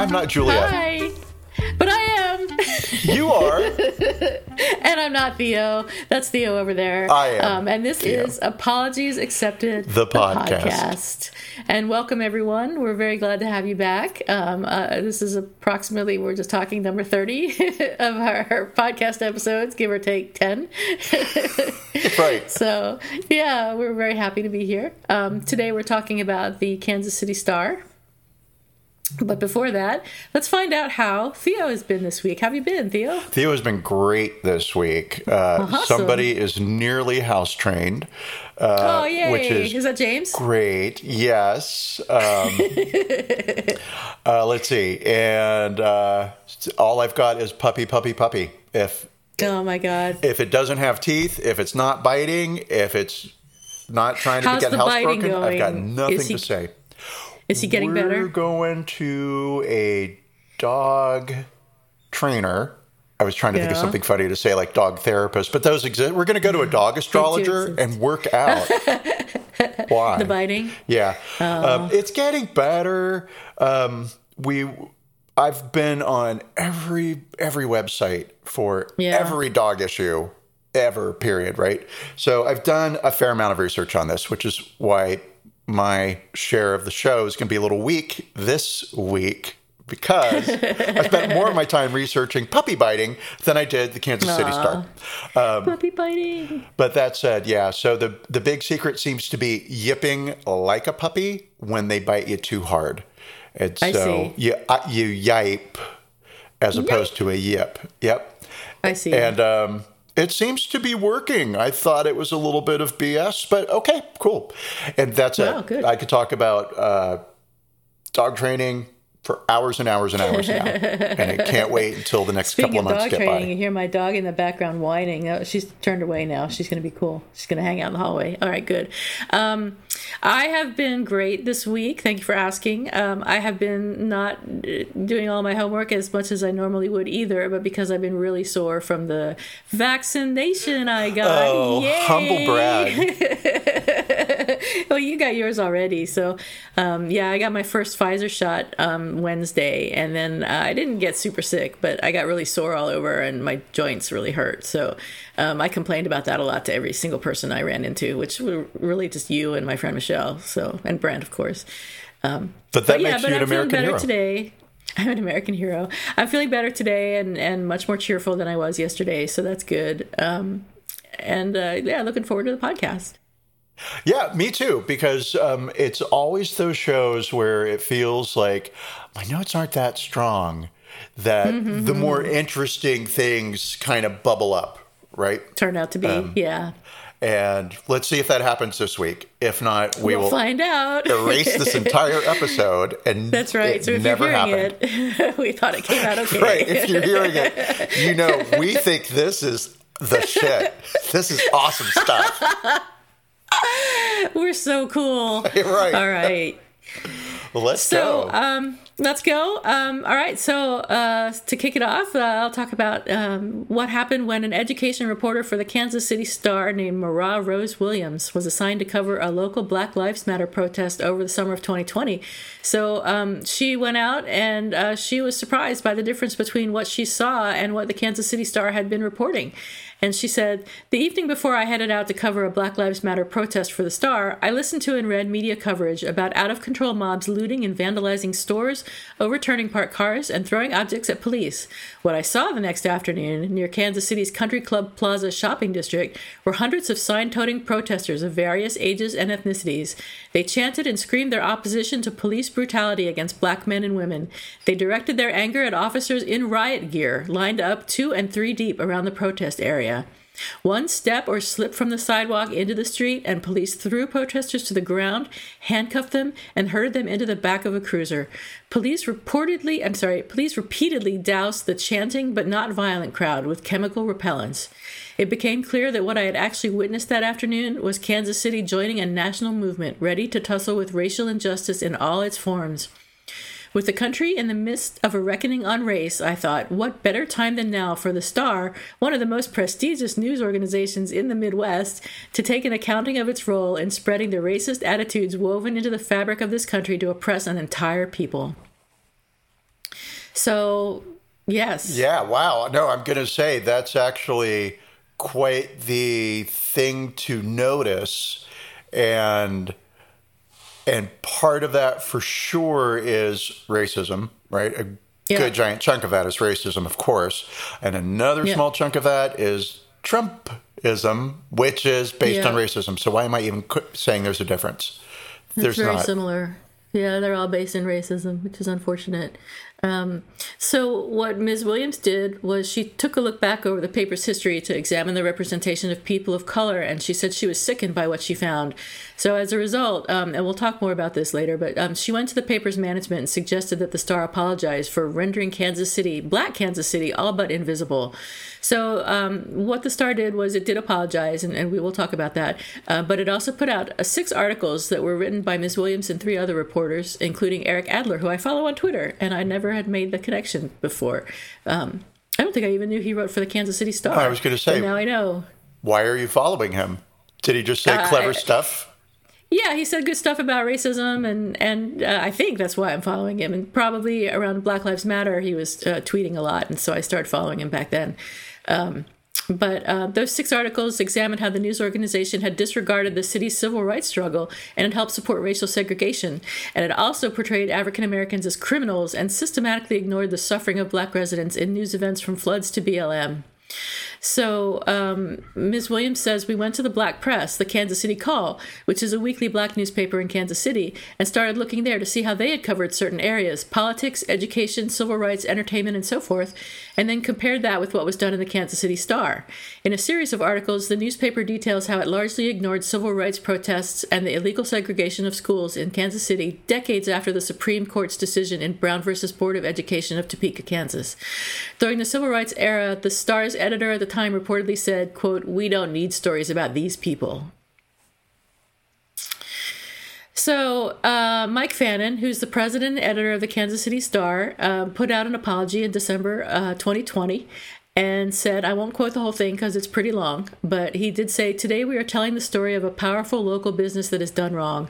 I'm not Juliet. Hi! But I am! You are. and I'm not Theo. That's Theo over there. I am Um, and this Theo. is Apologies Accepted, The podcast. podcast. And welcome, everyone. We're very glad to have you back. Um, uh, this is approximately, we're just talking number 30 of our podcast episodes, give or take 10. right. so, yeah, we're very happy to be here. Um, today, we're talking about the Kansas City Star. But before that, let's find out how Theo has been this week. How have you been, Theo? Theo has been great this week. Uh, Awesome. Somebody is nearly house trained, uh, oh, yay! which is, that James? great. Yes. Um, uh, let's see. And uh, all I've got is puppy, puppy, puppy. If Oh my God! if it doesn't have teeth, if it's not biting, if it's not trying to How's get housebroken, I've got nothing he- to say. Is he getting better? We're going to a dog trainer. I was trying to think of something funny to say, like dog therapist, but those exist. We're going to go to a dog astrologer and work out why The biting. Yeah, Oh. um, it's getting better. Um, we, I've been on every every website for Yeah. every dog issue ever. Period. Right. So I've done a fair amount of research on this, which is why my share of the show is going to be a little weak this week. Because I spent more of my time researching puppy biting than I did the Kansas City Star. Puppy biting. But that said, yeah. So the the big secret seems to be yipping like a puppy when they bite you too hard, and so I see. you uh, you yipe as opposed to a yip. Yep. I see. And um, it seems to be working. I thought it was a little bit of BS, but okay, cool. And that's Wow, it. good. I could talk about uh, dog training for hours and hours and hours now, and I can't wait until the next Speaking couple of of months dog get training, by. you hear my dog in the background whining. Oh, she's turned away now. She's going to be cool. She's going to hang out in the hallway. All right, good. Um, I have been great this week. Thank you for asking. Um, I have been not uh, doing all my homework as much as I normally would either, but because I've been really sore from the vaccination I got. Oh, Yay! humble brag. well, you got yours already. So, um, yeah, I got my first Pfizer shot um, Wednesday, and then uh, I didn't get super sick, but I got really sore all over, and my joints really hurt. So, um, I complained about that a lot to every single person I ran into, which were really just you and my friend Michelle. So, and Brand, of course. Um, But that but yeah, makes but you an I'm feeling American better hero. today. I'm an American hero. I'm feeling better today and, and much more cheerful than I was yesterday, so that's good. Um, and uh, yeah, looking forward to the podcast. Yeah, me too. Because um, it's always those shows where it feels like my notes aren't that strong. That Mm-hmm, the more interesting things kind of bubble up, right? Turned out to be, Um, yeah. And let's see if that happens this week. If not, we we'll will find out. erase this entire episode. And That's right. So if never you're hearing happened. it, we thought it came out okay. Right. If you're hearing it, you know we think this is the shit. This is awesome stuff. We're so cool. Right. All right. Let's So, go. um, let's go. Um, all right. So, uh, to kick it off, uh, I'll talk about um, what happened when an education reporter for the Kansas City Star named Mara Rose Williams was assigned to cover a local Black Lives Matter protest over the summer of 2020. So, um, she went out and uh, she was surprised by the difference between what she saw and what the Kansas City Star had been reporting. And she said, The evening before I headed out to cover a Black Lives Matter protest for the Star, I listened to and read media coverage about out of control mobs looting and vandalizing stores, overturning parked cars, and throwing objects at police. What I saw the next afternoon near Kansas City's Country Club Plaza shopping district were hundreds of sign toting protesters of various ages and ethnicities. They chanted and screamed their opposition to police brutality against black men and women. They directed their anger at officers in riot gear, lined up two and three deep around the protest area. One step or slip from the sidewalk into the street, and police threw protesters to the ground, handcuffed them, and herded them into the back of a cruiser. Police reportedly, I'm sorry, police repeatedly doused the chanting but not violent crowd with chemical repellents. It became clear that what I had actually witnessed that afternoon was Kansas City joining a national movement ready to tussle with racial injustice in all its forms. With the country in the midst of a reckoning on race, I thought, what better time than now for the Star, one of the most prestigious news organizations in the Midwest, to take an accounting of its role in spreading the racist attitudes woven into the fabric of this country to oppress an entire people. So, yes. Yeah, wow. No, I'm going to say that's actually quite the thing to notice. And and part of that for sure is racism, right? A yeah. good giant chunk of that is racism, of course. And another yeah. small chunk of that is Trumpism, which is based yeah. on racism. So why am I even saying there's a difference? It's there's very not. similar. Yeah, they're all based in racism, which is unfortunate. Um, so, what Ms. Williams did was she took a look back over the paper's history to examine the representation of people of color, and she said she was sickened by what she found. So, as a result, um, and we'll talk more about this later, but um, she went to the paper's management and suggested that the Star apologize for rendering Kansas City, black Kansas City, all but invisible. So, um, what the Star did was it did apologize, and, and we will talk about that, uh, but it also put out uh, six articles that were written by Ms. Williams and three other reporters, including Eric Adler, who I follow on Twitter, and I never had made the connection before. Um, I don't think I even knew he wrote for the Kansas City Star. I was going to say. now I know. Why are you following him? Did he just say uh, clever stuff? Yeah, he said good stuff about racism, and and uh, I think that's why I'm following him. And probably around Black Lives Matter, he was uh, tweeting a lot, and so I started following him back then. Um, but uh, those six articles examined how the news organization had disregarded the city's civil rights struggle and had helped support racial segregation. And it also portrayed African Americans as criminals and systematically ignored the suffering of black residents in news events from floods to BLM. So um, Ms. Williams says we went to the Black Press, the Kansas City Call, which is a weekly black newspaper in Kansas City, and started looking there to see how they had covered certain areas politics, education, civil rights, entertainment, and so forth, and then compared that with what was done in the Kansas City Star. In a series of articles, the newspaper details how it largely ignored civil rights protests and the illegal segregation of schools in Kansas City decades after the Supreme Court's decision in Brown versus Board of Education of Topeka, Kansas. During the civil rights era, the Star's editor at the time reportedly said, quote, we don't need stories about these people. So, uh, Mike Fannin, who's the president and editor of the Kansas City Star, uh, put out an apology in December uh, 2020 and said, I won't quote the whole thing because it's pretty long, but he did say, Today we are telling the story of a powerful local business that has done wrong.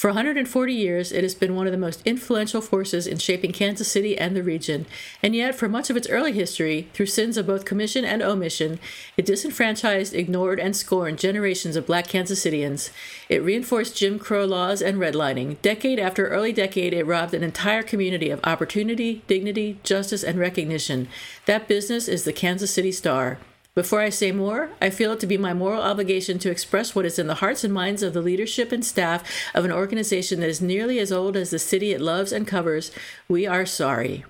For 140 years, it has been one of the most influential forces in shaping Kansas City and the region, and yet, for much of its early history, through sins of both commission and omission, it disenfranchised, ignored, and scorned generations of black Kansas Cityans. It reinforced Jim Crow laws and redlining. Decade after early decade, it robbed an entire community of opportunity, dignity, justice, and recognition. That business is the Kansas City Star. Before I say more, I feel it to be my moral obligation to express what is in the hearts and minds of the leadership and staff of an organization that is nearly as old as the city it loves and covers. We are sorry.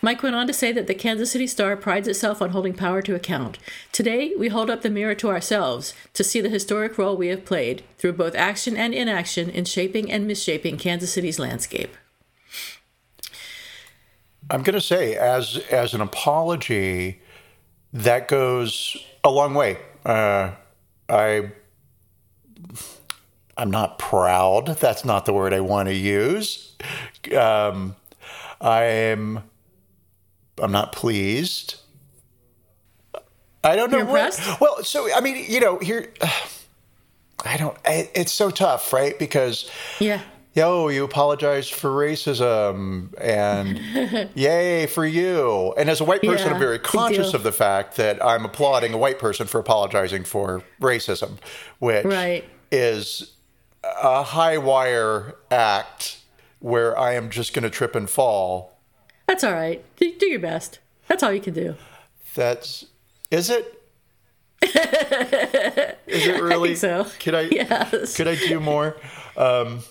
Mike went on to say that the Kansas City Star prides itself on holding power to account. Today, we hold up the mirror to ourselves to see the historic role we have played, through both action and inaction, in shaping and misshaping Kansas City's landscape. I'm going to say, as as an apology that goes a long way. Uh, I I'm not proud. That's not the word I want to use. Um, I'm I'm not pleased. I don't know. You're? What, well, so I mean, you know, here I don't. It's so tough, right? Because yeah, yo, you apologize for racism and yay for you. And as a white person, yeah, I'm very conscious of the fact that I'm applauding a white person for apologizing for racism, which right. is a high wire act where I am just going to trip and fall. That's all right. Do, do your best. That's all you can do. That's, is it? is it really? I so. Could I? Yes. Could I do more? Um,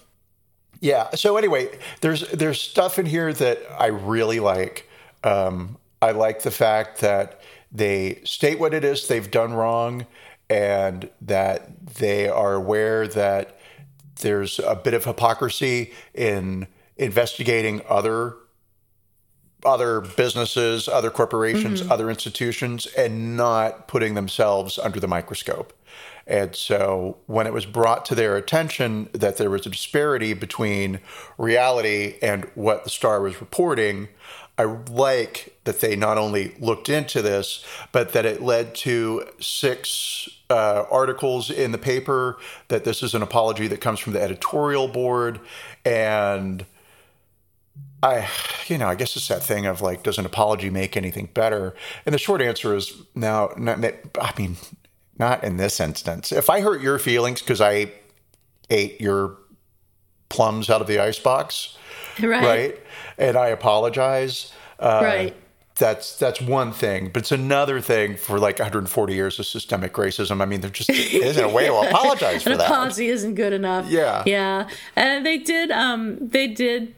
yeah. So anyway, there's there's stuff in here that I really like. Um, I like the fact that they state what it is they've done wrong and that they are aware that there's a bit of hypocrisy in investigating other other businesses, other corporations, mm-hmm. other institutions, and not putting themselves under the microscope. And so when it was brought to their attention that there was a disparity between reality and what the Star was reporting, I like that they not only looked into this, but that it led to six uh, articles in the paper, that this is an apology that comes from the editorial board. And I, you know, I guess it's that thing of like, does an apology make anything better? And the short answer is no. I mean, not in this instance. If I hurt your feelings because I ate your plums out of the icebox, right? right and I apologize, uh, right? That's that's one thing, but it's another thing for like 140 years of systemic racism. I mean, there just isn't a way to apologize for An that. apology isn't good enough. Yeah, yeah, and they did. Um, they did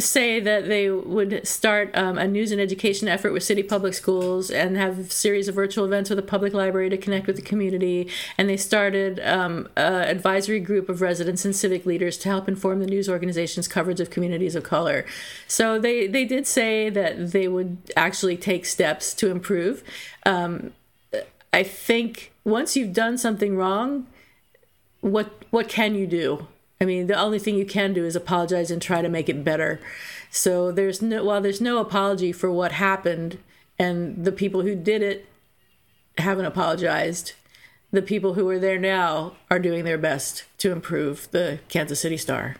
say that they would start um, a news and education effort with city public schools and have a series of virtual events with the public library to connect with the community. And they started um, an advisory group of residents and civic leaders to help inform the news organization's coverage of communities of color. So they, they did say that they would actually take steps to improve. Um, I think once you've done something wrong, what what can you do? I mean, the only thing you can do is apologize and try to make it better. So there's no while there's no apology for what happened and the people who did it haven't apologized. The people who are there now are doing their best to improve the Kansas City Star.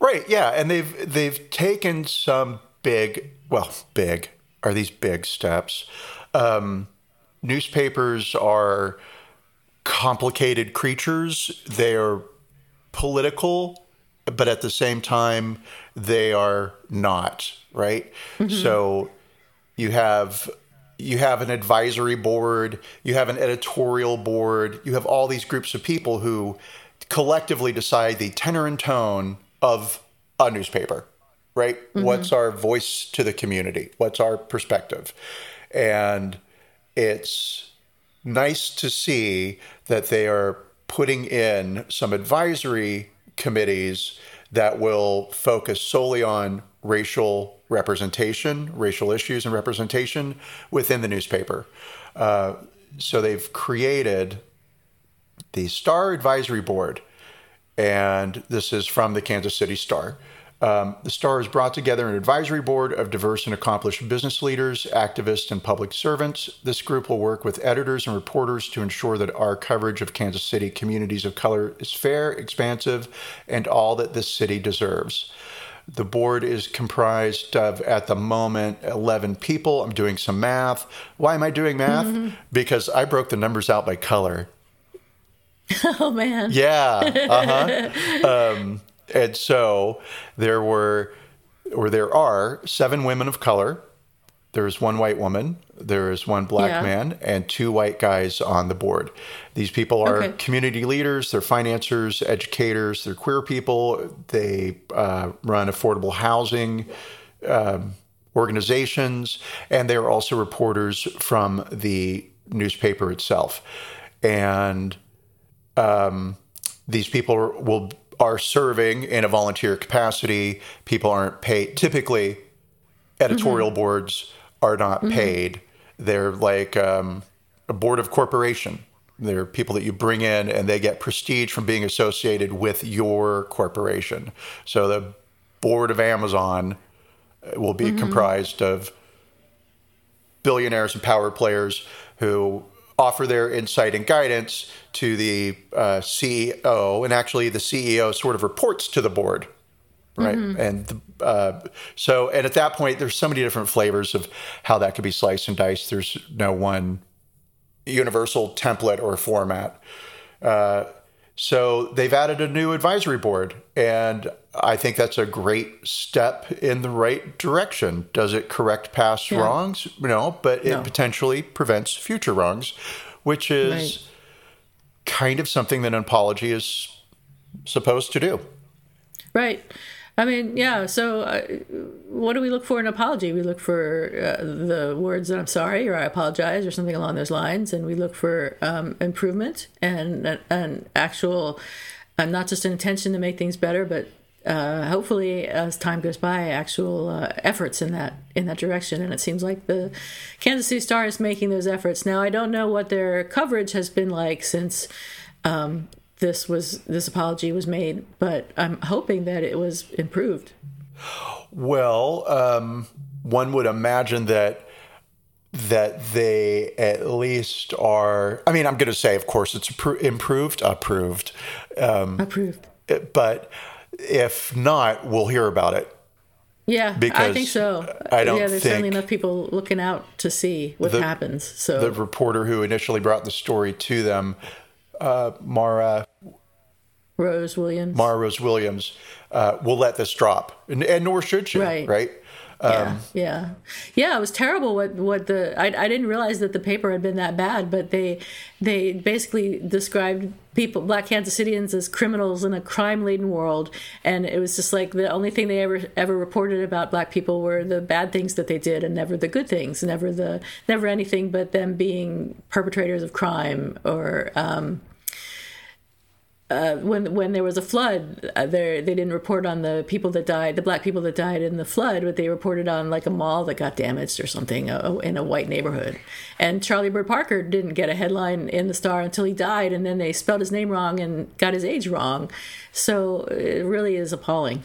Right, yeah, and they've they've taken some big, well, big are these big steps. Um, newspapers are complicated creatures. They are political, but at the same time, they are not, right? Mm-hmm. So you have you have an advisory board, you have an editorial board, you have all these groups of people who collectively decide the tenor and tone of a newspaper, right? Mm-hmm. What's our voice to the community? What's our perspective? And it's nice to see that they are putting in some advisory committees that will focus solely on racial representation, racial issues and representation within the newspaper. Uh, so they've created the Star Advisory Board, and this is from the Kansas City Star. Um, the Star has brought together an advisory board of diverse and accomplished business leaders, activists, and public servants. This group will work with editors and reporters to ensure that our coverage of Kansas City communities of color is fair, expansive, and all that this city deserves. The board is comprised of, at the moment, 11 people. I'm doing some math. Why am I doing math? Mm-hmm. Because I broke the numbers out by color. Oh, man. Yeah. Uh huh. um, and so there were, or there are, seven women of color. There's one white woman, there is one black yeah. man, and two white guys on the board. These people are okay. community leaders, they're financiers, educators, they're queer people. They uh, run affordable housing um, organizations, and they're also reporters from the newspaper itself. And um, these people will are serving in a volunteer capacity. People aren't paid. Typically, editorial mm-hmm. boards are not mm-hmm. paid. They're like um, a board of corporation. They're people that you bring in and they get prestige from being associated with your corporation. So the board of Amazon uh, will be mm-hmm. comprised of billionaires and power players who offer their insight and guidance to the uh, CEO, and actually the CEO sort of reports to the board, right? Mm-hmm. And uh, so, and at that point, there's so many different flavors of how that could be sliced and diced. There's no one universal template or format. Uh, so they've added a new advisory board, and I think that's a great step in the right direction. Does it correct past yeah. wrongs? No, but it no. potentially prevents future wrongs, which is right. Kind of something that an apology is supposed to do. Right. I mean, yeah. So, uh, what do we look for in an apology? We look for uh, the words that I'm sorry or I apologize or something along those lines, and we look for um, improvement and an actual, uh, not just an intention to make things better, but uh, hopefully, as time goes by, actual uh, efforts in that in that direction. And it seems like the Kansas City Star is making those efforts now. I don't know what their coverage has been like since. Um, this was this apology was made, but I'm hoping that it was improved. Well, um, one would imagine that that they at least are. I mean, I'm going to say, of course, it's improved, approved, um, approved. But if not, we'll hear about it. Yeah, because I think so. I don't. Yeah, there's certainly enough people looking out to see what the, happens. So the reporter who initially brought the story to them uh, Mara Rose Williams. Mara Rose Williams uh, will let this drop, and, and, nor should she. Right. Right. Um, yeah, yeah, yeah. It was terrible. What what the I, I didn't realize that the paper had been that bad, but they they basically described people, Black Kansas Cityans, as criminals in a crime laden world, and it was just like the only thing they ever ever reported about Black people were the bad things that they did, and never the good things, never the never anything but them being perpetrators of crime or. Um, uh, when when there was a flood, uh, there they didn't report on the people that died, the black people that died in the flood, but they reported on like a mall that got damaged or something uh, in a white neighborhood. And Charlie Bird Parker didn't get a headline in the Star until he died, and then they spelled his name wrong and got his age wrong. So it really is appalling.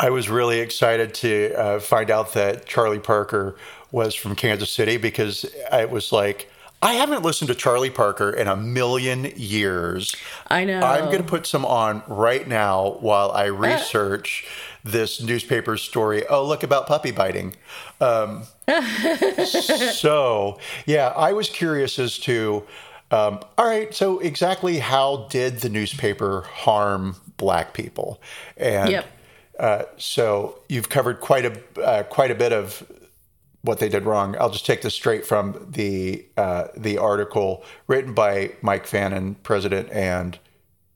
I was really excited to uh, find out that Charlie Parker was from Kansas City because it was like I haven't listened to Charlie Parker in a million years. I know. I'm going to put some on right now while I research this newspaper story. Oh, look about puppy biting. Um, so, yeah, I was curious as to. Um, all right, so exactly how did the newspaper harm black people? And yep. uh, so you've covered quite a uh, quite a bit of what they did wrong. I'll just take this straight from the uh, the article written by Mike Fannin, president and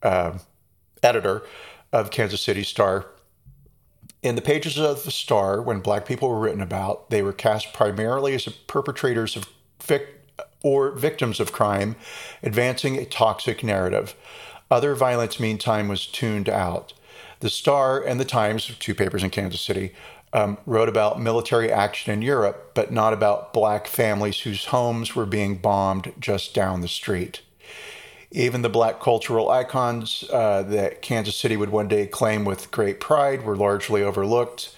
uh, editor of Kansas City Star. In the pages of the Star, when black people were written about, they were cast primarily as perpetrators of vic- or victims of crime, advancing a toxic narrative. Other violence, meantime, was tuned out. The Star and the Times, two papers in Kansas City, um, wrote about military action in Europe, but not about black families whose homes were being bombed just down the street. Even the black cultural icons uh, that Kansas City would one day claim with great pride were largely overlooked.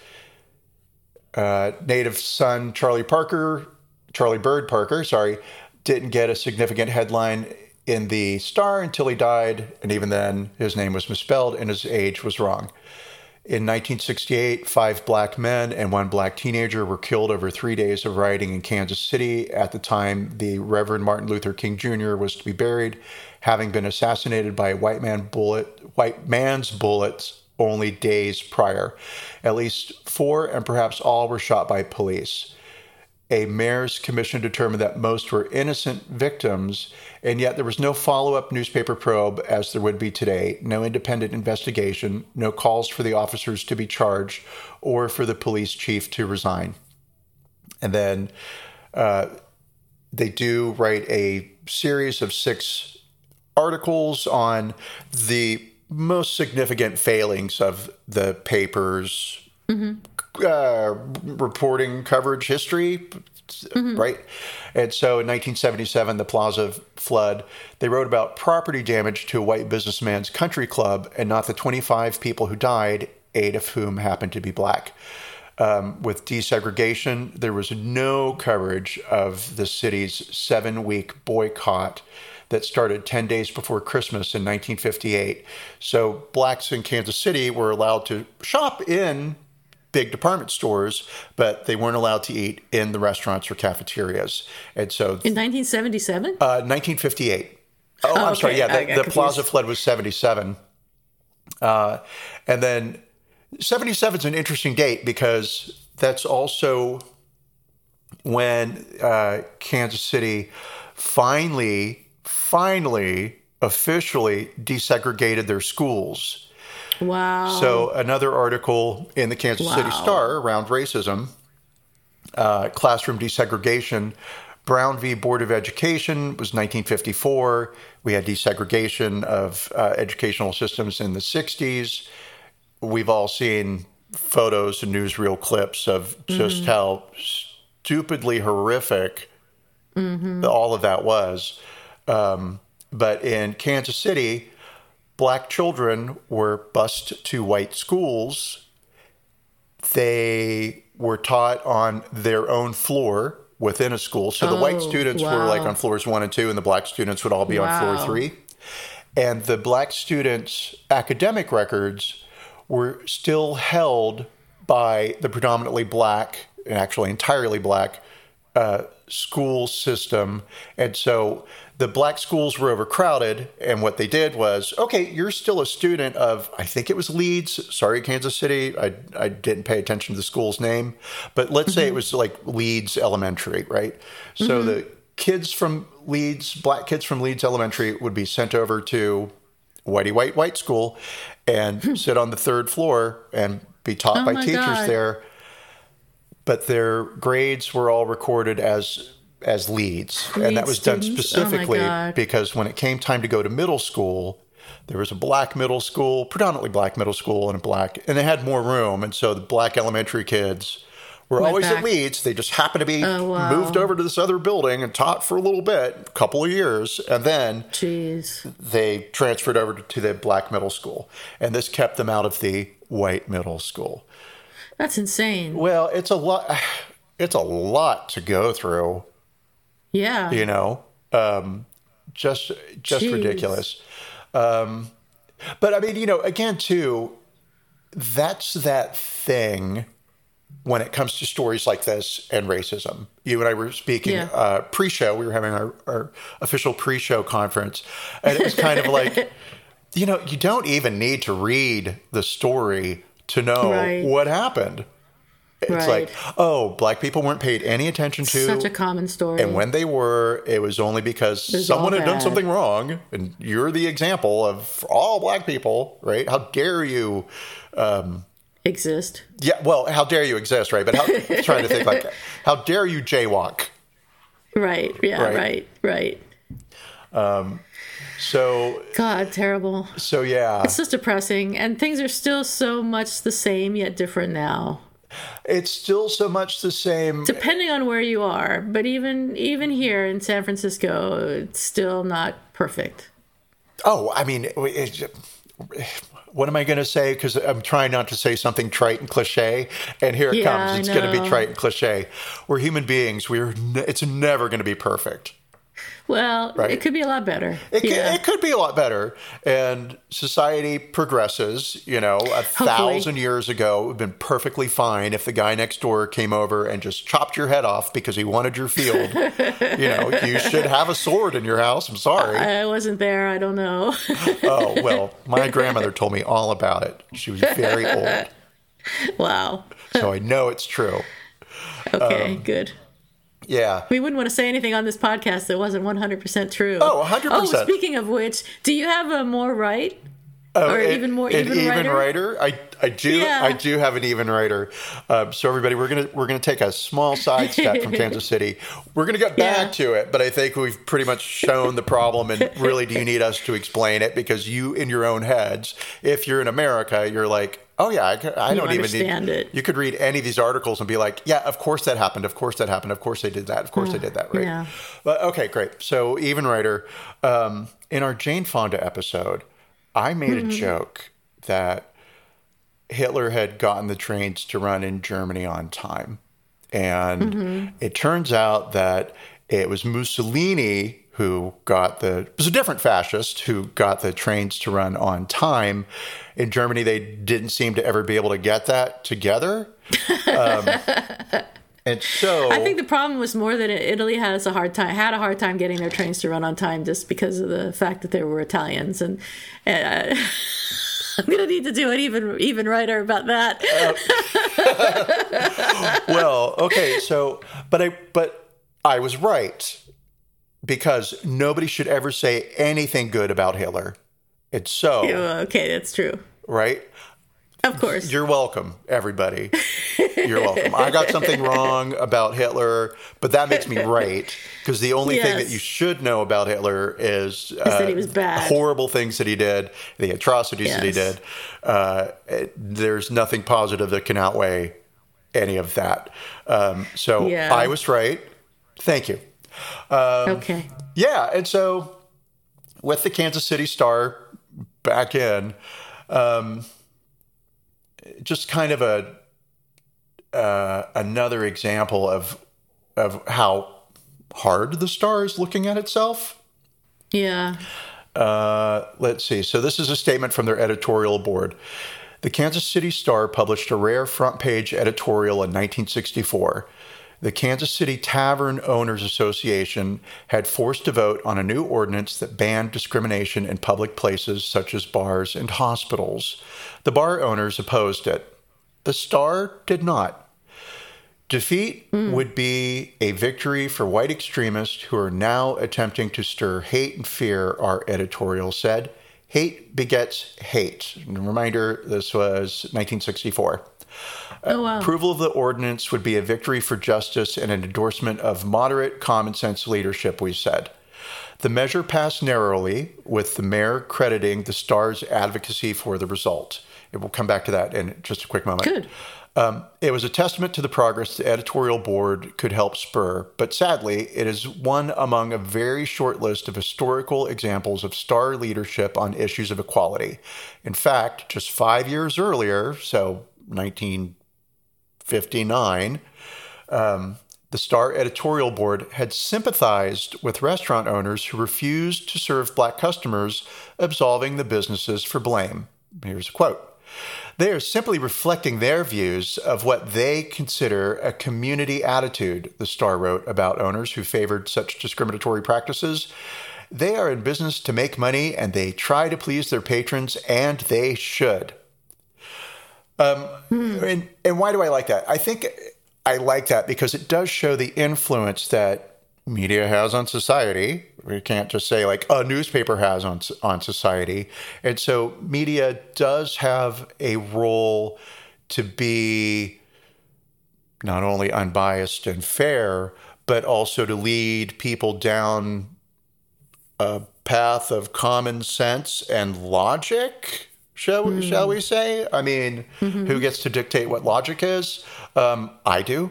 Uh, native son Charlie Parker, Charlie Bird Parker, sorry, didn't get a significant headline in the Star until he died, and even then his name was misspelled and his age was wrong. In 1968, five black men and one black teenager were killed over three days of rioting in Kansas City. At the time, the Reverend Martin Luther King Jr. was to be buried, having been assassinated by a white man bullet, white man's bullets only days prior. At least four and perhaps all were shot by police a mayor's commission determined that most were innocent victims, and yet there was no follow up newspaper probe as there would be today, no independent investigation, no calls for the officers to be charged or for the police chief to resign. And then uh, they do write a series of six articles on the most significant failings of the papers. Mm-hmm uh, reporting coverage history, mm-hmm. right? And so in 1977, the Plaza flood, they wrote about property damage to a white businessman's country club and not the 25 people who died, eight of whom happened to be black. Um, with desegregation, there was no coverage of the city's seven week boycott that started 10 days before Christmas in 1958. So blacks in Kansas City were allowed to shop in big department stores, but they weren't allowed to eat in the restaurants or cafeterias. And so in 1977? Uh, 1958. Oh, oh I'm okay. sorry. Yeah, the, the Plaza flood was 77. Uh, and then 77 is an interesting date because that's also when uh, Kansas City finally, finally, officially desegregated their schools. Wow. So another article in the Kansas City Star around racism, uh, classroom desegregation. Brown v. Board of Education was 1954. We had desegregation of uh, educational systems in the 60s. We've all seen photos and newsreel clips of just how stupidly horrific all of that was. Um, but in Kansas City, black children were bused to white schools. They were taught on their own floor within a school. So the white Oh, students were like on floors one and two, and the black students would all be on floor three. And the black students' academic records were still held by the predominantly black, and actually entirely black, uh, school system. And so the black schools were overcrowded. And what they did was, okay, you're still a student of, I think it was Leeds. Sorry, Kansas City. I, I didn't pay attention to the school's name. But let's say it mm-hmm. was like Leeds Elementary, right? So mm-hmm. the kids from Leeds, black kids from Leeds Elementary would be sent over to whitey white white school and hmm. sit on the third floor and be taught Oh by teachers God. there but their grades were all recorded as as Leeds and that was done students? Oh my specifically God. because when it came time to go to middle school there was a black middle school predominantly black middle school and a black and they had more room and so the black elementary kids were Went always at back. Leeds. They just happened to be Oh, wow. moved over to this other building and taught for a little bit, a couple of years, and then Jeez. they transferred over to the black middle school. And this kept them out of the white middle school. That's insane. Well, it's a lot. It's a lot to go through, Yeah. you know. Um, just, just Jeez. ridiculous. Um, but I mean, you know, again, too, that's that thing when it comes to stories like this and racism. You and I were speaking Yeah. uh, pre-show. We were having our, our official pre-show conference, and it was kind of like, you know, you don't even need to read the story to know Right. what happened. It's Right. like, oh, black people weren't paid any attention to. Such a common story. and when they were, it was only because was someone had done something wrong, and you're the example of all black people, right? How dare you? Um, exist. Yeah, well, how dare you exist, right? But how, trying to think like, how dare you jaywalk? Right. Yeah. Right. Right. Right. Um, So, God, terrible. so yeah, It's just depressing, and things are still so much the same yet different now, it's still so much the same. depending on where you are. But even even here in San Francisco, it's still not perfect. Oh, I mean, it, what am I going to say? Because I'm trying not to say something trite and cliche, and here it Yeah, comes. It's going to be trite and cliche. We're human beings. We're. Ne- it's never going to be perfect. Well, Right. it could be a lot better. It, yeah. it could be a lot better. And society progresses. You know, a thousand years ago, it would have been perfectly fine if the guy next door came over and just chopped your head off because he wanted your field. you know, you should have a sword in your house. I'm sorry. I wasn't there. I don't know. oh, well, my grandmother told me all about it. She was very old. wow. So I know it's true. Okay, Um, good. Yeah. We wouldn't want to say anything on this podcast that wasn't 100% true. Oh, 100%. Oh, speaking of which, do you have a more right? or an- even more an even, even righter? righter. I I do Yeah. I do have an even righter. Um, so everybody, we're gonna we're gonna take a small sidestep from Kansas City. We're gonna get back Yeah. to it, but I think we've pretty much shown the problem. And really, do you need us to explain it? Because you, in your own heads, if you're in America, you're like. Oh yeah, I, I You don't even understand need. it. You could read any of these articles and be like, "Yeah, of course that happened. Of course that happened. Of course they did that. Of course they did that." Right? yeah. But okay, great. So, even righter, um, in our Jane Fonda episode, I made Mm-hmm. a joke that Hitler had gotten the trains to run in Germany on time. And Mm-hmm. it turns out that it was Mussolini who got the, it was a different fascist who got the trains to run on time. In Germany, they didn't seem to ever be able to get that together. Um, and so. I think the problem was more that Italy has a hard time had a hard time getting their trains to run on time just because of the fact that they were Italians and. and uh, I'm gonna need to do an even even righter about that. well, okay, so but I but I was right because nobody should ever say anything good about Hitler. It's so okay, that's true. right? Of course. You're welcome, everybody. You're welcome. I got something wrong about Hitler, but that makes me right because the only thing that you should know about Hitler is, uh, that he was bad. horrible things that he did, the atrocities that he did. Uh, it- there's nothing positive that can outweigh any of that. Um, so Yeah. I was right. Thank you. Okay. Yeah, and so with the Kansas City Star back in, um, just kind of a uh, another example of of how hard the Star is looking at itself. Yeah. Uh, let's see. So this is a statement from their editorial board. The Kansas City Star published a rare front page editorial in 1964. The Kansas City Tavern Owners Association had forced a vote on a new ordinance that banned discrimination in public places such as bars and hospitals. The bar owners opposed it. The Star did not. Defeat hmm. would be a victory for white extremists who are now attempting to stir hate and fear, our editorial said. Hate begets hate. And reminder this was 1964. Oh wow. Approval of the ordinance would be a victory for justice and an endorsement of moderate common sense leadership, we said. The measure passed narrowly, with the mayor crediting the Star's advocacy for the result. And we'll come back to that in just a quick moment. Good. Um, it was a testament to the progress the editorial board could help spur, but sadly, it is one among a very short list of historical examples of star leadership on issues of equality. In fact, just five years earlier, so 1959, um, the Star editorial board had sympathized with restaurant owners who refused to serve black customers, absolving the businesses for blame. Here's a quote. They are simply reflecting their views of what they consider a community attitude, the Star wrote about owners who favored such discriminatory practices. They are in business to make money and they try to please their patrons, and they should. Um, and, and why do I like that? I think I like that because it does show the influence that media has on society. We can't just say like a newspaper has on on society. And so media does have a role to be not only unbiased and fair, but also to lead people down a path of common sense and logic. Shall we, shall we say? I mean, who gets to dictate what logic is? Um, I do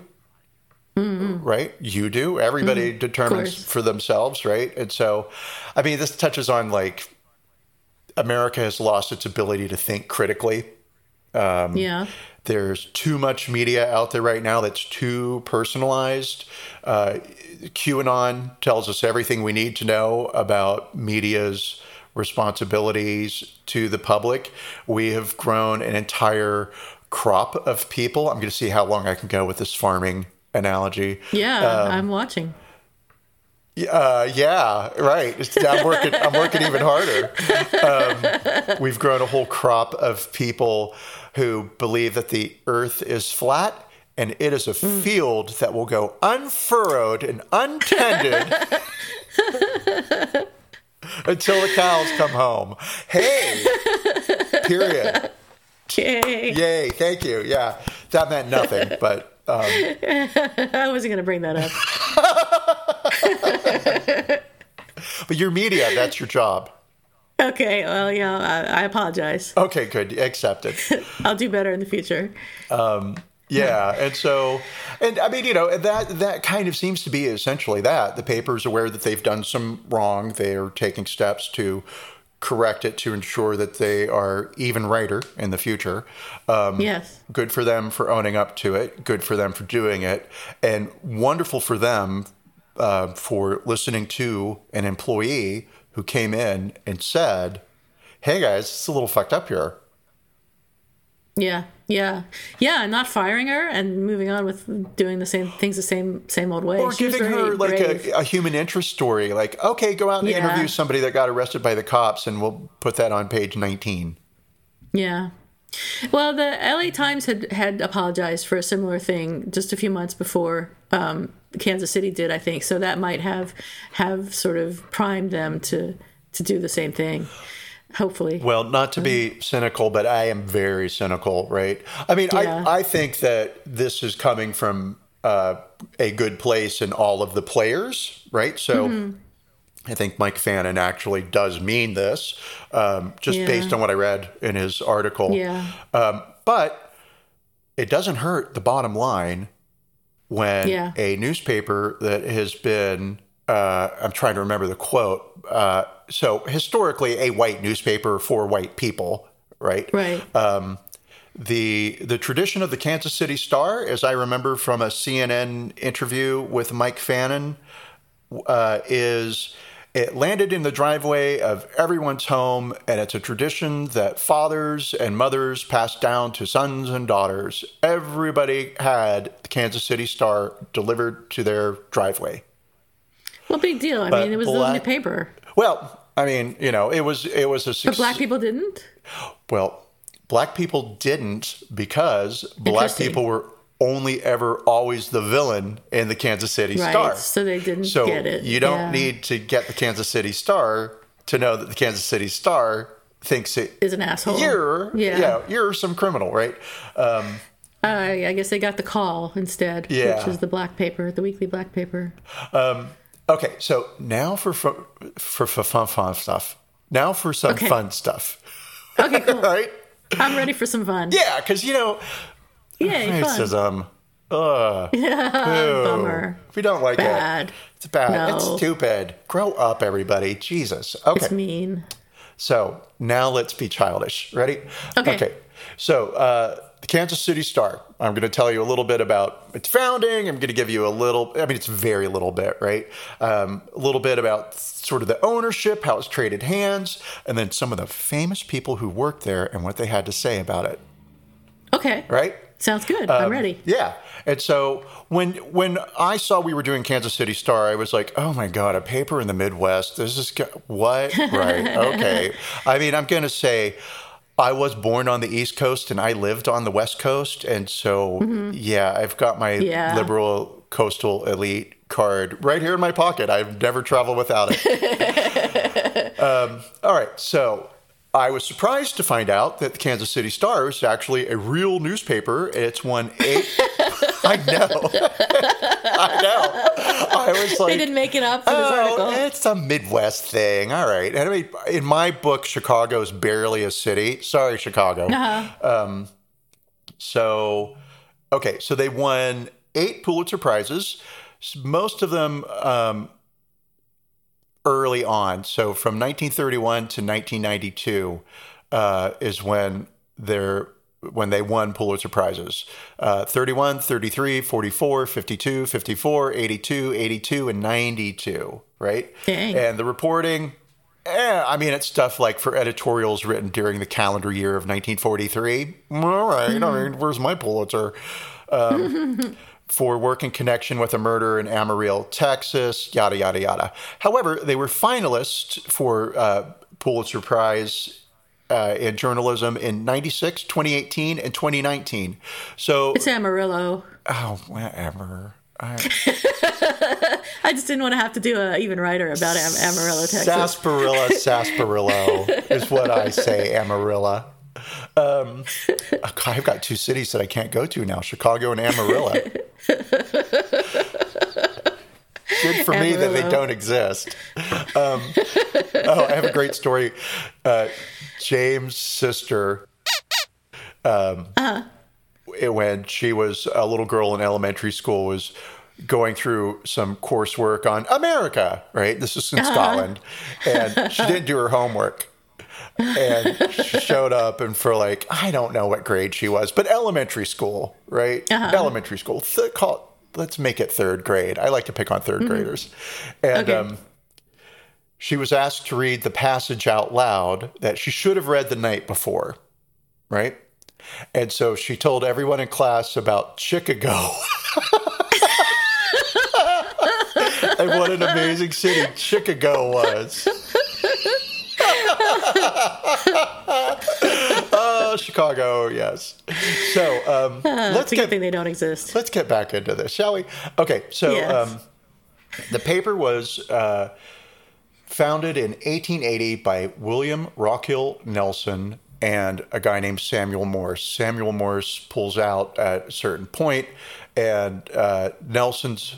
right? You do. Everybody determines for themselves, right? And so, I mean, this touches on like America has lost its ability to think critically. Um, yeah. There's too much media out there right now that's too personalized. Uh, QAnon tells us everything we need to know about media's responsibilities to the public. We have grown an entire crop of people. I'm going to see how long I can go with this farming analogy. Yeah. I'm watching. Uh, yeah, right. I'm working. I'm working even harder. Um, we've grown a whole crop of people who believe that the Earth is flat and it is a field that will go unfurrowed and untended until the cows come home. Hey, period. Yay. Yay! Thank you. Yeah, that meant nothing, but um, I wasn't going to bring that up. but your media—that's your job. Okay. Well, yeah, I, I apologize. Okay, good. Accepted. I'll do better in the future. Yeah, and so, and I mean, you know, that that kind of seems to be essentially that the paper is aware that they've done some wrong. They are taking steps to correct it to ensure that they are even righter in the future. Um, Yes. good for them for owning up to it. Good for them for doing it, and wonderful for them uh, for listening to an employee who came in and said, "Hey guys, it's a little fucked up here." Yeah. Yeah. Yeah. Not firing her and moving on with doing the same things the same same old way. or She giving her like a, a human interest story like okay go out and Yeah. interview somebody that got arrested by the cops and we'll put that on page 19 Yeah. Well, the LA Times had had apologized for a similar thing just a few months before um, Kansas City did, I think. So that might have have sort of primed them to to do the same thing. Hopefully. Well, not to be cynical, but I am very cynical, right? I mean, Yeah. I, I think that this is coming from uh, a good place in all of the players, right? So Mm-hmm. I think Mike Fannin actually does mean this, um, just Yeah. based on what I read in his article. Yeah. Um, but it doesn't hurt the bottom line when Yeah. a newspaper that has been, uh, I'm trying to remember the quote. Uh, so, historically, a white newspaper for white people, right? Right. Um, the the tradition of the Kansas City Star, as I remember from a CNN interview with Mike Fannin, uh, is it landed in the driveway of everyone's home, and it's a tradition that fathers and mothers pass down to sons and daughters. Everybody had the Kansas City Star delivered to their driveway. well, big deal. I but mean, it was the black- only paper. Well, I mean, you know, it was it was a But success. black people didn't? Well, black people didn't because black people were only ever always the villain in the Kansas City Right. Star. So they didn't So get it. you don't Yeah. need to get the Kansas City Star to know that the Kansas City Star thinks it Is an asshole. you're Yeah. yeah you're some criminal, right? Um, I I guess they got the call instead, Yeah. which is the black paper, the weekly black paper. Okay, so now for for for, for fun fun stuff. Now for some Okay. fun stuff, Okay, cool. right? I'm ready for some fun. Yeah, because you know fun. racism. Ugh. Yeah, bummer. If you don't like Bad. it, it's bad. No. It's stupid. Grow up, everybody. Jesus. Okay. It's mean. So now let's be childish. Ready? Okay. Okay. So uh, the Kansas City Star. I'm going to tell you a little bit about its founding. I'm going to give you a little. I mean, it's very little bit, right? Um, a little bit about sort of the ownership, how it's traded hands, and then some of the famous people who worked there and what they had to say about it. Okay. Right? Sounds good. Um, I'm ready. Yeah. And so when when I saw we were doing Kansas City Star, I was like, "Oh my god, a paper in the Midwest. This is what? right. Okay. I mean, I'm going to say I was born on the East Coast and I lived on the West Coast, and so yeah, I've got my Mm-hmm. Yeah. liberal coastal elite card right here in my pocket. I've never traveled without it. um, all right, so I was surprised to find out that the Kansas City Star is actually a real newspaper. It's won eight. I know. I know. I was like, They didn't make it up for this Oh, article. it's a Midwest thing. All right. And I mean, in my book, Chicago's barely a city. Sorry, Chicago. Uh-huh. So, okay. So they won eight Pulitzer Prizes, most of them um, early on. So from 1931 to 1992 uh, is when they're when they won Pulitzer Prizes. Uh, 31, 33, 44, 52, 54, 82, 82, and 92, right? Dang. And the reporting, eh, I mean, it's stuff like for editorials written during the calendar year of 1943. All right, I mean, where's my Pulitzer? Um, for work in connection with a murder in Amarillo, Texas, yada, yada, yada. However, they were finalists for uh, Pulitzer Prize uh, in journalism in 96, 2018, and 2019. So, It's Amarillo. oh, whatever. I, I just didn't want to have to do a even writer about Am- Amarillo, Texas. Sarsaparilla, sarsaparilla is what I say, Amarillo. Um, I've got two cities that I can't go to now Chicago and Amarillo. Good for me that they don't exist. Um, oh, I have a great story. Uh, James' sister, um, when she was a little girl in elementary school, was going through some coursework on America, right? This is in Scotland. And she didn't do her homework. And she showed up, and for like, I don't know what grade she was, but elementary school, right? Elementary school. Th- call, let's make it third grade. I like to pick on 3rd graders. And Okay. um, she was asked to read the passage out loud that she should have read the night before, right? And so she told everyone in class about Chicago. and what an amazing city Chicago was. oh, Chicago, yes. So um, let's a good get they don't exist. let's get back into this, shall we? Okay, so Yes. um, the paper was uh, founded in 1880 by William Rockhill Nelson and a guy named Samuel Morse. Samuel Morse pulls out at a certain point, and uh, Nelson's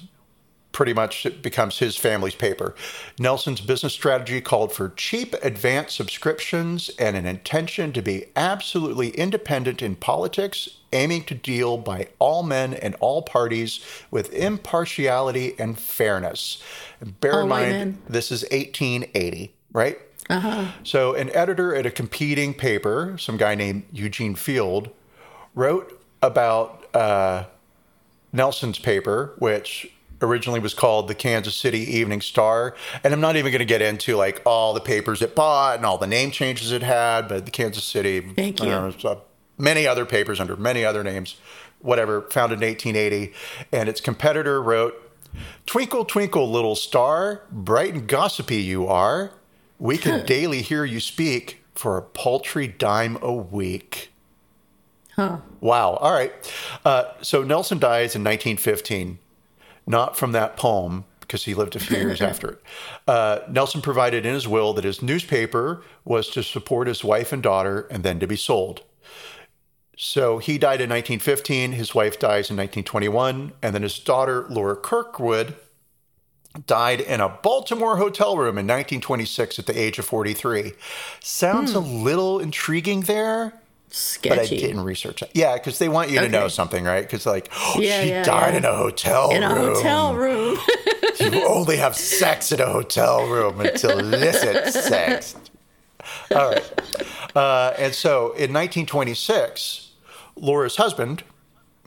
pretty much it becomes his family's paper. Nelson's business strategy called for cheap advance subscriptions and an intention to be absolutely independent in politics, aiming to deal by all men and all parties with impartiality and fairness. And bear All in mind, this is 1880, right? Uh-huh. So, an editor at a competing paper, some guy named Eugene Field, wrote about uh, Nelson's paper, which originally was called the Kansas City Evening Star. And I'm not even going to get into like all the papers it bought and all the name changes it had, but the Kansas City, Thank you. know, many other papers under many other names, whatever, founded in 1880. And its competitor wrote, Twinkle, twinkle, little star, bright and gossipy you are. We can daily hear you speak for a paltry dime a week. Huh. Wow. All right. Uh, so Nelson dies in 1915, not from that poem because he lived a few years after it. Uh, Nelson provided in his will that his newspaper was to support his wife and daughter and then to be sold. So he died in 1915. His wife dies in 1921. And then his daughter, Laura Kirkwood, died in a Baltimore hotel room in 1926 at the age of 43. Sounds a little intriguing there but I didn't research it. Yeah, because they want you to know something, right? Because like, oh, Yeah, she yeah, died yeah. in a hotel room. In a hotel room. You only have sex in a hotel room until illicit sex. All right. Uh, and so in 1926, Laura's husband,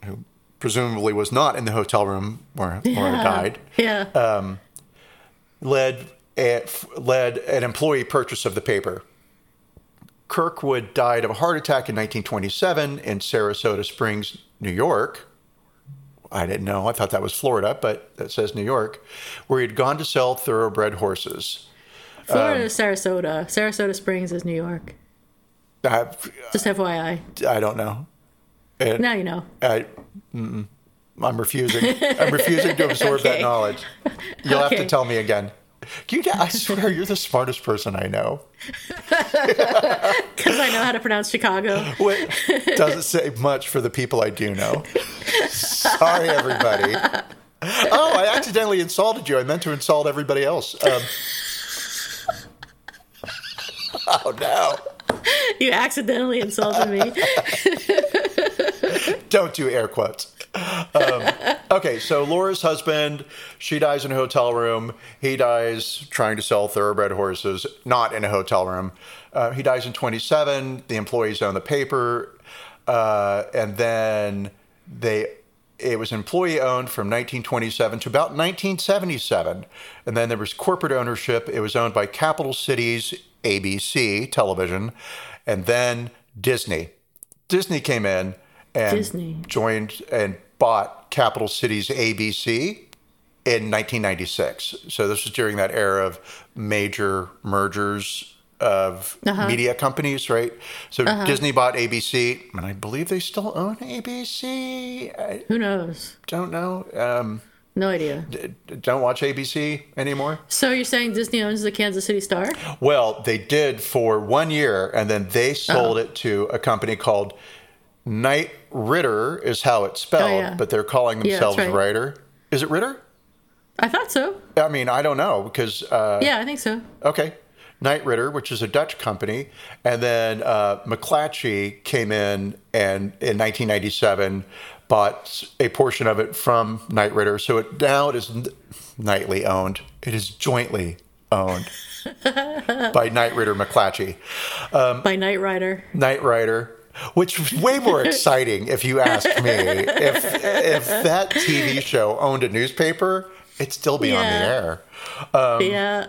who presumably was not in the hotel room where Laura died, yeah. led a, led an employee purchase of the paper. Kirkwood died of a heart attack in 1927 in Sarasota Springs, New York. I didn't know. I thought that was Florida, but it says New York, where he'd gone to sell thoroughbred horses. Florida um, is Sarasota. Sarasota Springs is New York. I, Just FYI. I don't know. And Now you know. I, I'm refusing. I'm refusing to absorb that knowledge. You'll have to tell me again. You, I swear, you're the smartest person I know. Because I know how to pronounce Chicago. What doesn't say much for the people I do know. Sorry, everybody. Oh, I accidentally insulted you. I meant to insult everybody else. Um, oh no! You accidentally insulted me. Don't do air quotes. Um, okay, so Laura's husband, she dies in a hotel room. He dies trying to sell thoroughbred horses, not in a hotel room. Uh, he dies in 27. The employees own the paper, uh, and then they. It was employee owned from 1927 to about 1977, and then there was corporate ownership. It was owned by Capital Cities ABC Television, and then Disney. Disney came in and Disney. joined and bought Capital Cities ABC in 1996. So this was during that era of major mergers of Uh-huh. media companies, right? So Disney bought ABC, and I believe they still own ABC. I Who knows? don't know. Um, No idea. d- don't watch ABC anymore. So you're saying Disney owns the Kansas City Star? Well, they did for one year, and then they sold it to a company called Knight Ridder, is how it's spelled, Oh, yeah. but they're calling Yeah, themselves right. Ritter. Is it Ritter? I thought so. I mean, I don't know because uh, Yeah, I think so. okay, Knight Ritter, which is a Dutch company, and then uh, McClatchy came in and in 1997 bought a portion of it from Knight Ritter. So it now it is nightly owned. It is jointly owned by Knight Ritter McClatchy. By Knight Rider. Knight Rider, which was way more exciting if you ask me. If if that TV show owned a newspaper, it'd still be on the air. Um, yeah.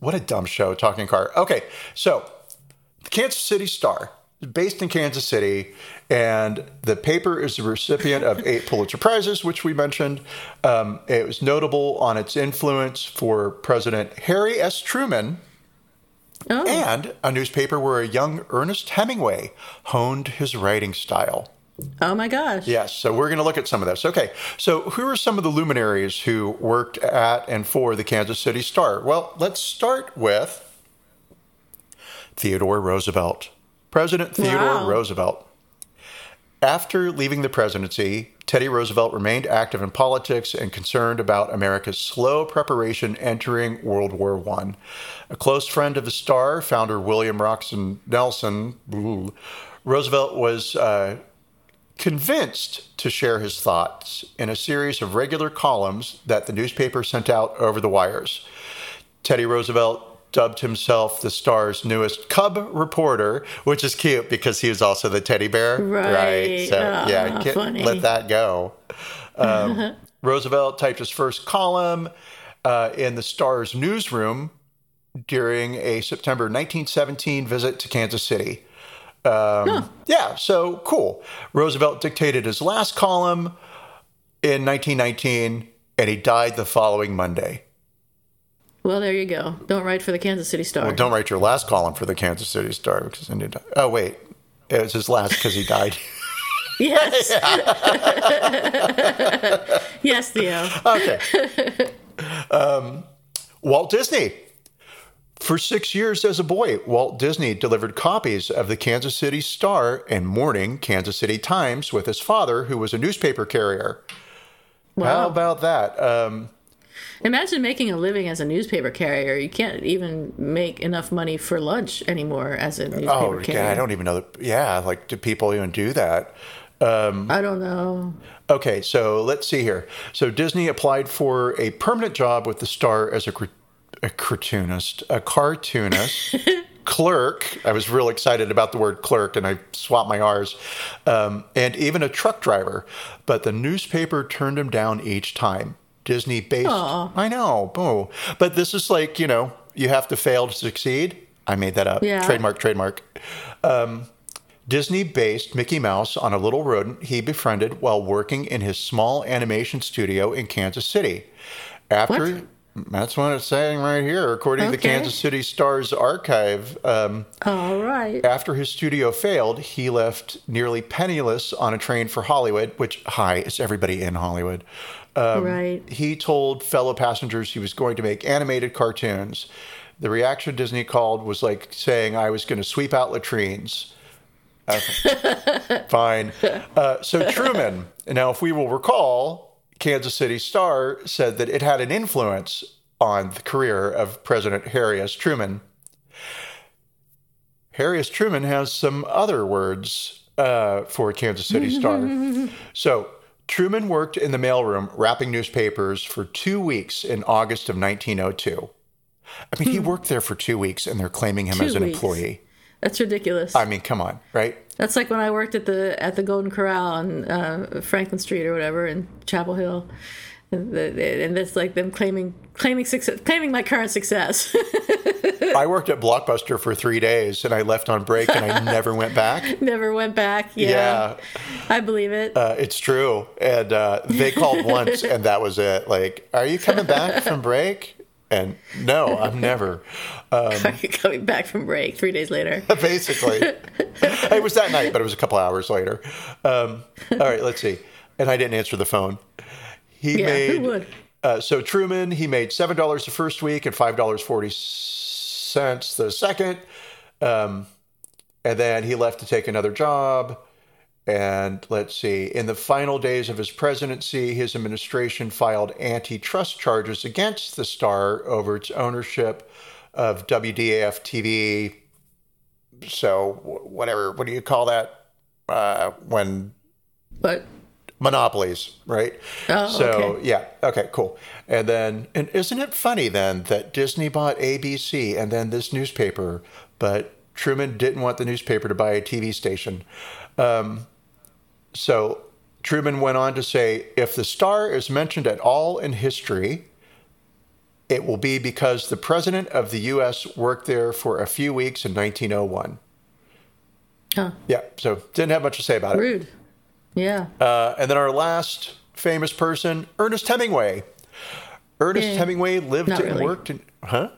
What a dumb show, Talking Car. Okay, so the Kansas City Star is based in Kansas City, and the paper is the recipient of eight Pulitzer Prizes, which we mentioned. Um, it was notable on its influence for President Harry S. Truman Oh. and a newspaper where a young Ernest Hemingway honed his writing style. Oh my gosh. Yes, so we're going to look at some of this. Okay, so who are some of the luminaries who worked at and for the Kansas City Star? Well, let's start with Theodore Roosevelt. President Theodore Wow. Roosevelt. After leaving the presidency, Teddy Roosevelt remained active in politics and concerned about America's slow preparation entering World War I. A close friend of the Star, founder William Rockhill Nelson, ooh, Roosevelt was uh, convinced to share his thoughts in a series of regular columns that the newspaper sent out over the wires. Teddy Roosevelt dubbed himself the Star's newest cub reporter, which is cute because he was also the teddy bear. Right. So, Ah, yeah, get- let that go. Um, Roosevelt typed his first column uh, in the Star's newsroom during a September 1917 visit to Kansas City. Um, Yeah, so cool. Roosevelt dictated his last column in 1919, and he died the following Monday. Well, there you go. Don't write for the Kansas City Star. Well, don't write your last column for the Kansas City Star because then you die. Oh, wait. It was his last because he died. Yes. yes, Theo. okay. Um, Walt Disney. For six years as a boy, Walt Disney delivered copies of the Kansas City Star and Morning Kansas City Times with his father, who was a newspaper carrier. How about that? Um, Imagine making a living as a newspaper carrier. You can't even make enough money for lunch anymore as a newspaper oh, carrier. I don't even know. That, yeah, like, do people even do that? I don't know. Okay, so let's see here. So Disney applied for a permanent job with the Star as a, a cartoonist, a cartoonist, clerk. I was real excited about the word clerk, and I swapped my R's, um, and even a truck driver. But the newspaper turned him down each time. Disney based. Aw. I know, boo. But this is like you know, you have to fail to succeed. I made that up. Yeah. Trademark. Trademark. Um, Disney based Mickey Mouse on a little rodent he befriended while working in his small animation studio in Kansas City. After What? That's what it's saying right here, according to the Kansas City Star's archive. Um, All right. after his studio failed, he left nearly penniless on a train for Hollywood, which, hi, it's everybody in Hollywood. Um, right. He told fellow passengers he was going to make animated cartoons. The reaction Disney called was like saying, I was going to sweep out latrines. Okay. Fine. Uh, so Truman, now, if we will recall, Kansas City Star said that it had an influence on the career of President Harry S. Truman. Harry S. Truman has some other words uh, for Kansas City Star. so Truman worked in the mailroom wrapping newspapers for two weeks in August of 1902. I mean, he worked there for two weeks, and they're claiming him Two as an weeks. employee. That's ridiculous. I mean, come on, right? That's like when I worked at the at the Golden Corral on uh, Franklin Street or whatever in Chapel Hill, and, the, and that's like them claiming claiming success, claiming my current success. I worked at Blockbuster for three days, and I left on break, and I never went back. Never went back. Yeah, Yeah, I believe it. uh, it's true. And uh, they called once, and that was it. Like, are you coming back from break? And no, I'm never. Coming back from break three days later. Basically, it was that night, but it was a couple hours later. Um, all right, let's see. And I didn't answer the phone. He Yeah, made. who would? Uh, so Truman, he made seven dollars the first week and five dollars forty cents the second, um, and then he left to take another job. And let's see, in the final days of his presidency, his administration filed antitrust charges against the Star over its ownership of WDAF TV. So whatever, what do you call that? Uh, when But monopolies, right? Oh, so okay. yeah, okay, cool. And then, and isn't it funny then that Disney bought ABC and then this newspaper, but Truman didn't want the newspaper to buy a TV station. Um, so Truman went on to say, if the star is mentioned at all in history, it will be because the president of the U.S. worked there for a few weeks in 1901. oh, Yeah, so didn't have much to say about it. rude. Yeah. Uh, and then our last famous person, Ernest Hemingway. Ernest Eh, Hemingway lived not and really. worked in, huh?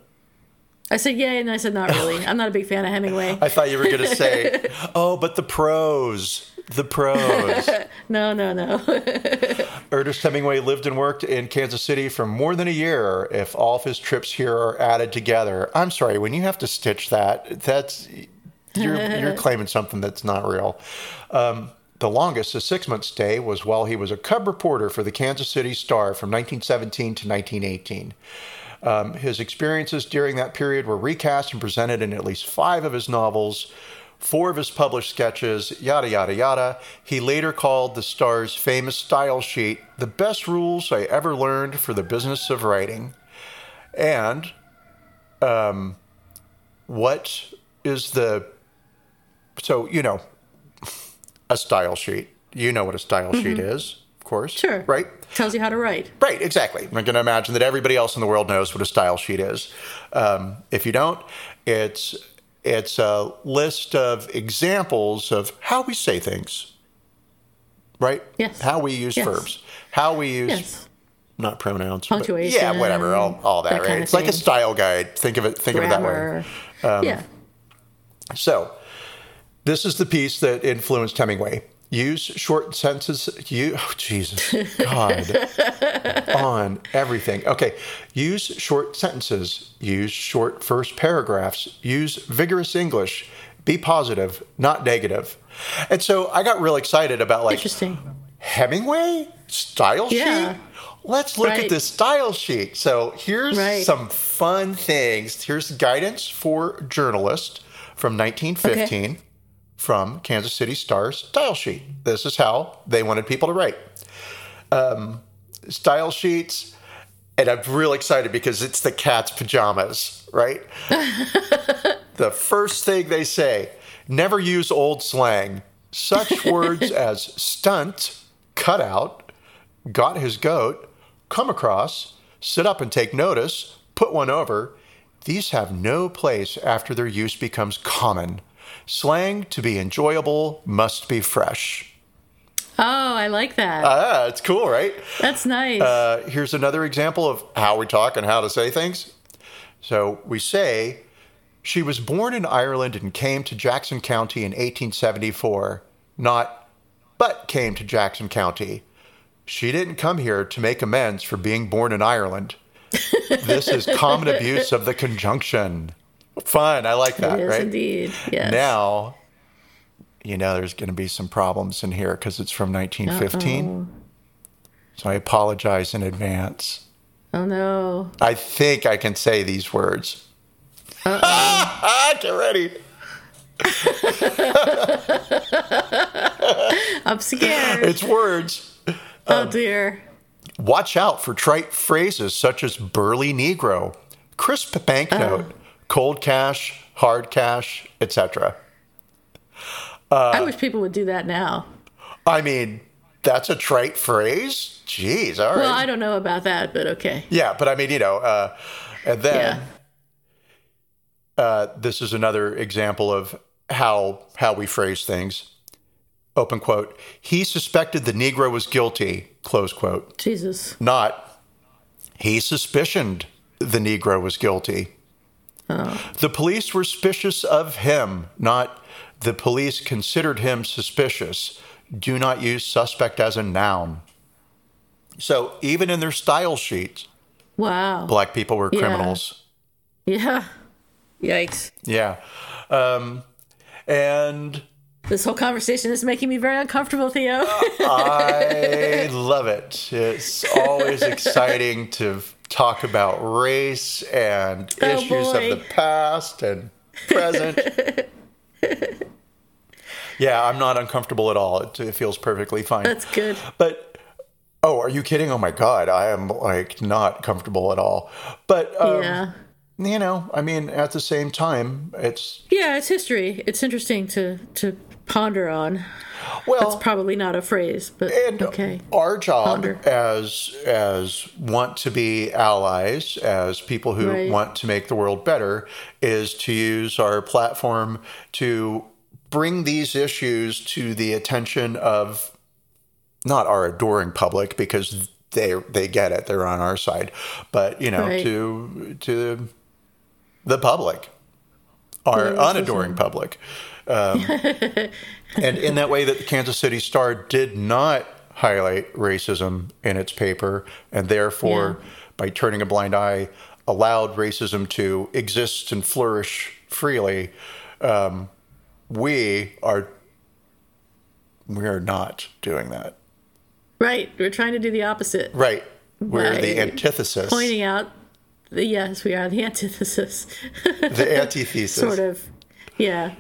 I said yay, and I said not really. I'm not a big fan of Hemingway. I thought you were going to say, "Oh, but the prose, the prose." no, no, no. Ernest Hemingway lived and worked in Kansas City for more than a year. If all of his trips here are added together, I'm sorry when you have to stitch that. That's you're you're claiming something that's not real. Um, the longest, a six month stay, was while he was a cub reporter for the Kansas City Star from 1917 to 1918. Um, his experiences during that period were recast and presented in at least five of his novels, four of his published sketches, yada, yada, yada. He later called the Star's famous style sheet the best rules I ever learned for the business of writing. And um, what is the. So, you know, a style sheet. You know what a style mm-hmm. sheet is, of course. Sure. Right? Tells you how to write. Right, exactly. I'm going to imagine that everybody else in the world knows what a style sheet is. Um, if you don't, it's it's a list of examples of how we say things. Right? Yes. How we use yes. verbs. How we use yes. not pronouns. Punctuation. yeah, whatever. All, all that, that right? It's like a style guide. Think of it think Grammar. of it that way. Um, yeah. So this is the piece that influenced Hemingway. Use short sentences. You, oh, Jesus, God, on everything. Okay, use short sentences. Use short first paragraphs. Use vigorous English. Be positive, not negative. And so I got real excited about like interesting Hemingway style yeah. sheet. Let's look right. at this style sheet. So here's right. some fun things. Here's guidance for journalists from 1915. Okay from Kansas City Star's style sheet. This is how they wanted people to write. Um, style sheets, and I'm real excited because it's the cat's pajamas, right? the first thing they say never use old slang. Such words as stunt, cut out, got his goat, come across, sit up and take notice, put one over, these have no place after their use becomes common. Slang to be enjoyable must be fresh. Oh, I like that. Ah, it's cool, right? That's nice. Uh, here's another example of how we talk and how to say things. So we say, she was born in Ireland and came to Jackson County in 1874, not, but came to Jackson County. She didn't come here to make amends for being born in Ireland. this is common abuse of the conjunction. Fun. I like that. It is right? indeed. Yes. Now, you know, there's going to be some problems in here because it's from 1915. Uh-oh. So I apologize in advance. Oh no. I think I can say these words. Get ready. I'm scared. It's words. Oh um, dear. Watch out for trite phrases such as burly Negro, crisp banknote, oh cold cash, hard cash, etc. Uh, I wish people would do that now. I mean, that's a trite phrase. Jeez, all right. Well, I don't know about that, but okay. Yeah, but I mean, you know, uh, and then yeah. uh, this is another example of how how we phrase things. Open quote. He suspected the Negro was guilty. Close quote. Jesus. Not. He suspicioned the Negro was guilty. Oh. The police were suspicious of him, not the police considered him suspicious. Do not use suspect as a noun. So even in their style sheets, wow, black people were criminals. Yeah. yeah. Yikes. Yeah. Um, and this whole conversation is making me very uncomfortable, Theo. I love it. It's always exciting to talk about race and oh, issues boy. of the past and present. yeah, I'm not uncomfortable at all. It, it, feels perfectly fine. That's good. But oh, are you kidding? Oh my god, I am like not comfortable at all. But um, yeah. You know, I mean, at the same time, it's yeah, it's history. It's interesting to to ponder on. Well, that's probably not a phrase, but okay. Our job ponder. as as want to be allies, as people who right. want to make the world better, is to use our platform to bring these issues to the attention of not our adoring public because they they get it, they're on our side, but you know, right. to to the public, our unadoring public. Um, and in that way, that the Kansas City Star did not highlight racism in its paper, and therefore, Yeah. by turning a blind eye, allowed racism to exist and flourish freely. Um, we are we are not doing that. Right. We're trying to do the opposite. Right. We're the antithesis. Pointing out, yes, we are the antithesis. the antithesis. sort of. Yeah.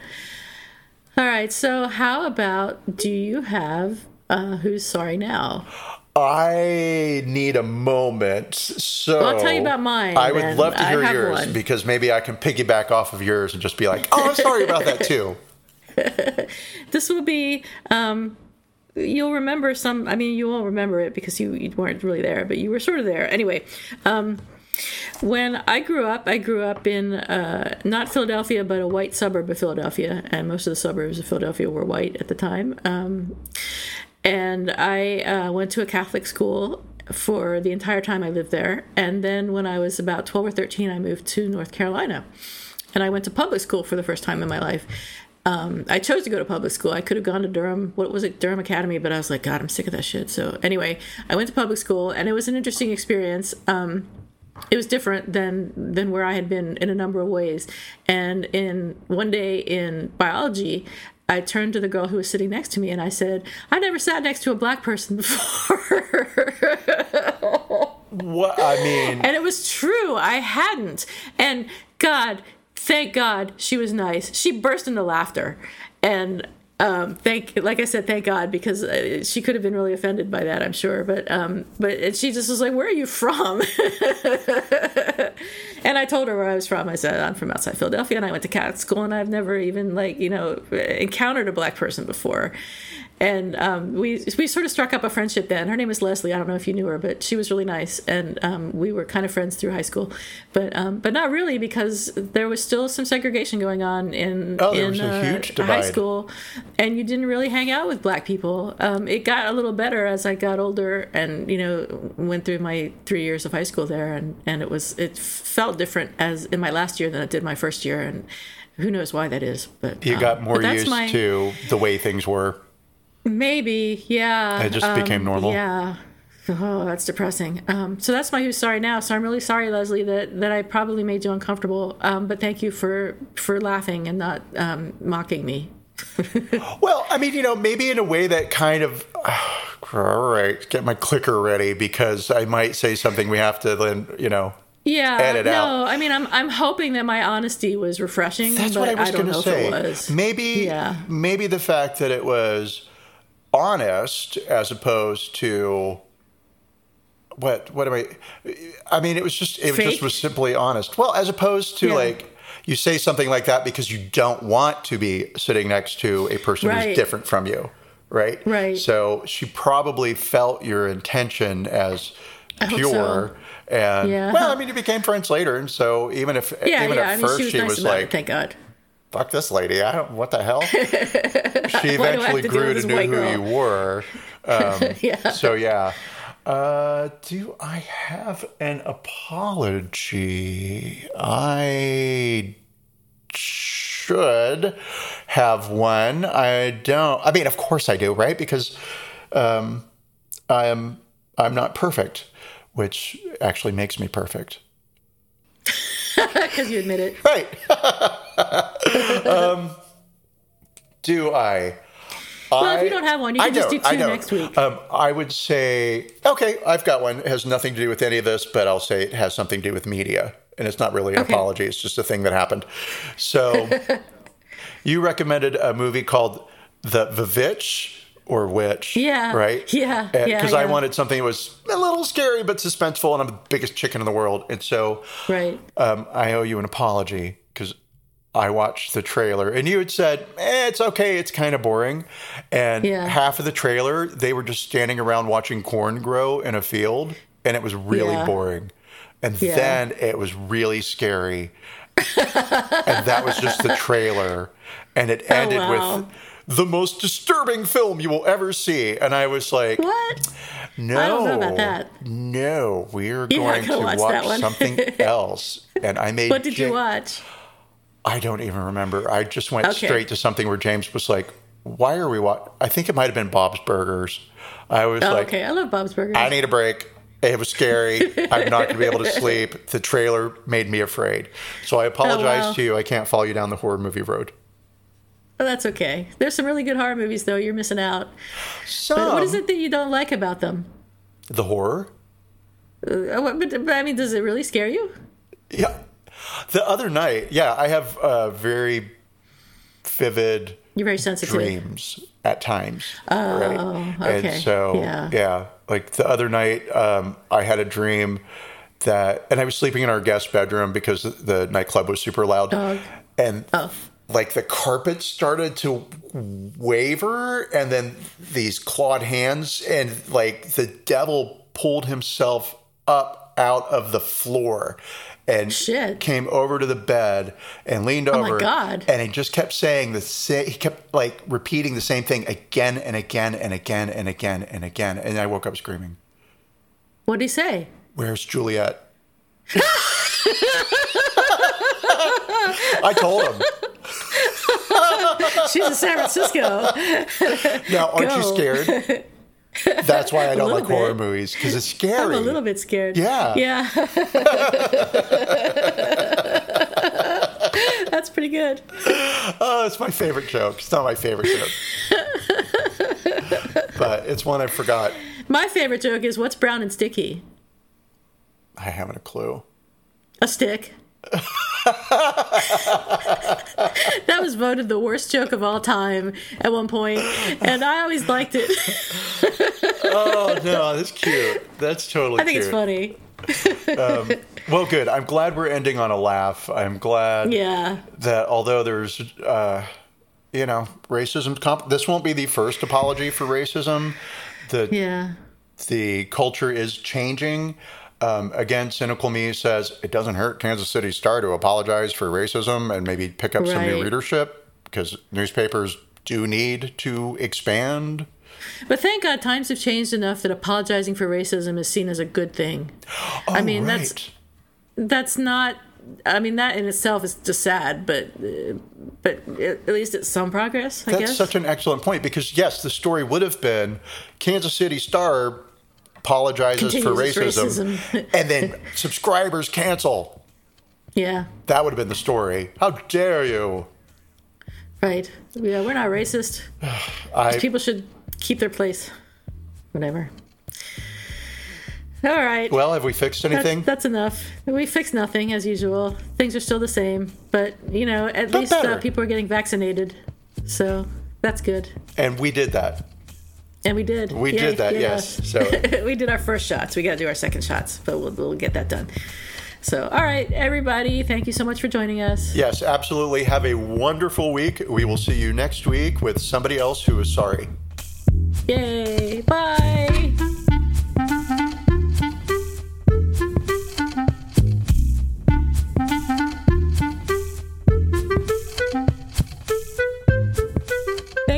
All right. So, how about do you have uh, Who's Sorry Now? I need a moment. So Well, I'll tell you about mine, I would love to hear yours one. because maybe I can piggyback off of yours and just be like, "Oh, I'm sorry about that too." This will be. Um, you'll remember some. I mean, you won't remember it because you, you weren't really there, but you were sort of there. Anyway, um, when I grew up, I grew up in uh, not Philadelphia, but a white suburb of Philadelphia, and most of the suburbs of Philadelphia were white at the time. Um, and I uh, went to a Catholic school for the entire time I lived there. And then when I was about 12 or 13, I moved to North Carolina. And I went to public school for the first time in my life. Um, I chose to go to public school. I could have gone to Durham, what was it, Durham Academy, but I was like, God, I'm sick of that shit. So anyway, I went to public school, and it was an interesting experience. Um, it was different than than where I had been in a number of ways. And in one day in biology, I turned to the girl who was sitting next to me and I said, "I never sat next to a black person before." What I mean, and it was true. I hadn't. And God, thank God, she was nice. She burst into laughter, and um, thank, like I said, thank God because uh, she could have been really offended by that, I'm sure. But um, but she just was like, "Where are you from?" and I told her where I was from. I said, "I'm from outside Philadelphia, and I went to Catholic school, and I've never even like you know encountered a black person before." And um, we we sort of struck up a friendship then. Her name is Leslie. I don't know if you knew her, but she was really nice, and um, we were kind of friends through high school, but um, but not really because there was still some segregation going on in Oh, in uh, huge high school, and you didn't really hang out with black people. Um, it got a little better as I got older, and you know went through my three years of high school there, and and it was it felt different as in my last year than it did my first year, and who knows why that is, but you um, got more used my- to the way things were. Maybe, yeah. It just became normal? Yeah. Oh, that's depressing. Um, so that's my who's sorry now. So I'm really sorry, Leslie, that, that I probably made you uncomfortable. Um, but thank you for for laughing and not um, mocking me. Well, I mean, you know, maybe in a way that kind of. all right, get my clicker ready because I might say something we have to then, you know. Yeah. Edit no, out. I mean, I'm I'm hoping that my honesty was refreshing. That's what I was don't going to know say. if it was. Maybe, Yeah. maybe the fact that it was honest as opposed to what? What am I? I mean, it was just it Fake? just was simply honest. Well, as opposed to Yeah. like you say something like that because you don't want to be sitting next to a person Right. who's different from you, right? Right. So she probably felt your intention as pure. so. And Yeah. well, I mean, you became friends later, and so even if Yeah, even at I mean, first she was she nice was like, it. Thank God. Fuck this lady. I don't, what the hell? she Why do I eventually to grew to know who girl? you were. Um, Yeah. So, yeah. Uh, do I have an apology? I should have one. I don't. I mean, of course I do, right? Because um, I am. I'm not perfect, which actually makes me perfect. Because you admit it. Right. um, do I? Well, if you don't have one, you can just do two next week. Um, I would say, okay, I've got one. It has nothing to do with any of this, but I'll say it has something to do with media. And it's not really an Okay. apology, it's just a thing that happened. So, you recommended a movie called The Vivitch or Witch. Yeah. Right? Yeah, yeah, Because I wanted something that was a little scary but suspenseful, and I'm the biggest chicken in the world. And so, Right. um, I owe you an apology because I watched the trailer and you had said, eh, it's okay, it's kind of boring. And Yeah. half of the trailer, they were just standing around watching corn grow in a field, and it was really Yeah. boring. And Yeah. then it was really scary. and that was just the trailer. And it ended Oh, wow. with the most disturbing film you will ever see. And I was like, What? No, I don't know about that. No, we are You're going to watch watch, something else. And I made. What did you watch? I don't even remember. I just went Okay. straight to something where James was like, "Why are we watching?" I think it might have been Bob's Burgers. I was Oh, like, okay, I love Bob's Burgers. "I need a break." It was scary. I'm not going to be able to sleep. The trailer made me afraid. So I apologize Oh, wow. to you. I can't follow you down the horror movie road. Oh, that's okay. There's some really good horror movies, though. You're missing out. So But what is it that you don't like about them? The horror? Uh, what- but, but I mean, does it really scare you? Yeah. The other night, yeah, I have uh, very vivid You're very sensitive. dreams at times. Oh, right? okay. And so, Yeah. like the other night, um, I had a dream that, and I was sleeping in our guest bedroom because the nightclub was super loud. Dog. And Oh. Like the carpet started to waver, and then these clawed hands, and like the devil pulled himself up out of the floor and Shit. came over to the bed and leaned Oh my over God. and he just kept saying the same he kept like repeating the same thing again and again and again and again and again and i woke up screaming What did he say? where's juliet i told him She's in San Francisco. now aren't you scared that's why i don't like horror movies because it's scary. I'm a little bit scared. Yeah. Yeah. That's pretty good. oh it's my favorite joke it's not my favorite joke but it's one i forgot My favorite joke is what's brown and sticky? i haven't a clue A stick. That was voted the worst joke of all time at one point, and I always liked it. oh no that's cute that's totally I think it's cute funny. well good i'm glad we're ending on a laugh i'm glad Yeah. that although there's uh you know racism comp- this won't be the first apology for racism the Yeah. the culture is changing um, again cynical me says it doesn't hurt kansas city star to apologize for racism and maybe pick up some new readership because newspapers do need to expand But thank God times have changed enough that apologizing for racism is seen as a good thing. I mean, Oh, that's that's not I mean that in itself is just sad, but uh, but at least it's some progress, I That's guess. such an excellent point because yes, the story would have been Kansas City Star apologizes for racism, racism. and then subscribers cancel. yeah. That would have been the story. How dare you? Right. Yeah, we're not racist. I People should keep their place. Whatever. All right. well, have we fixed anything? that's enough. We fixed nothing as usual. Things are still the same, but you know, at But least uh, people are getting vaccinated, so that's good. and we did that. And we did. We Yay, did that, yay yes. So we did our first shots. We got to do our second shots, but we'll, we'll get that done. So, all right, everybody, thank you so much for joining us. yes, absolutely. Have a wonderful week. We will see you next week with somebody else who is sorry. Yay! Bye.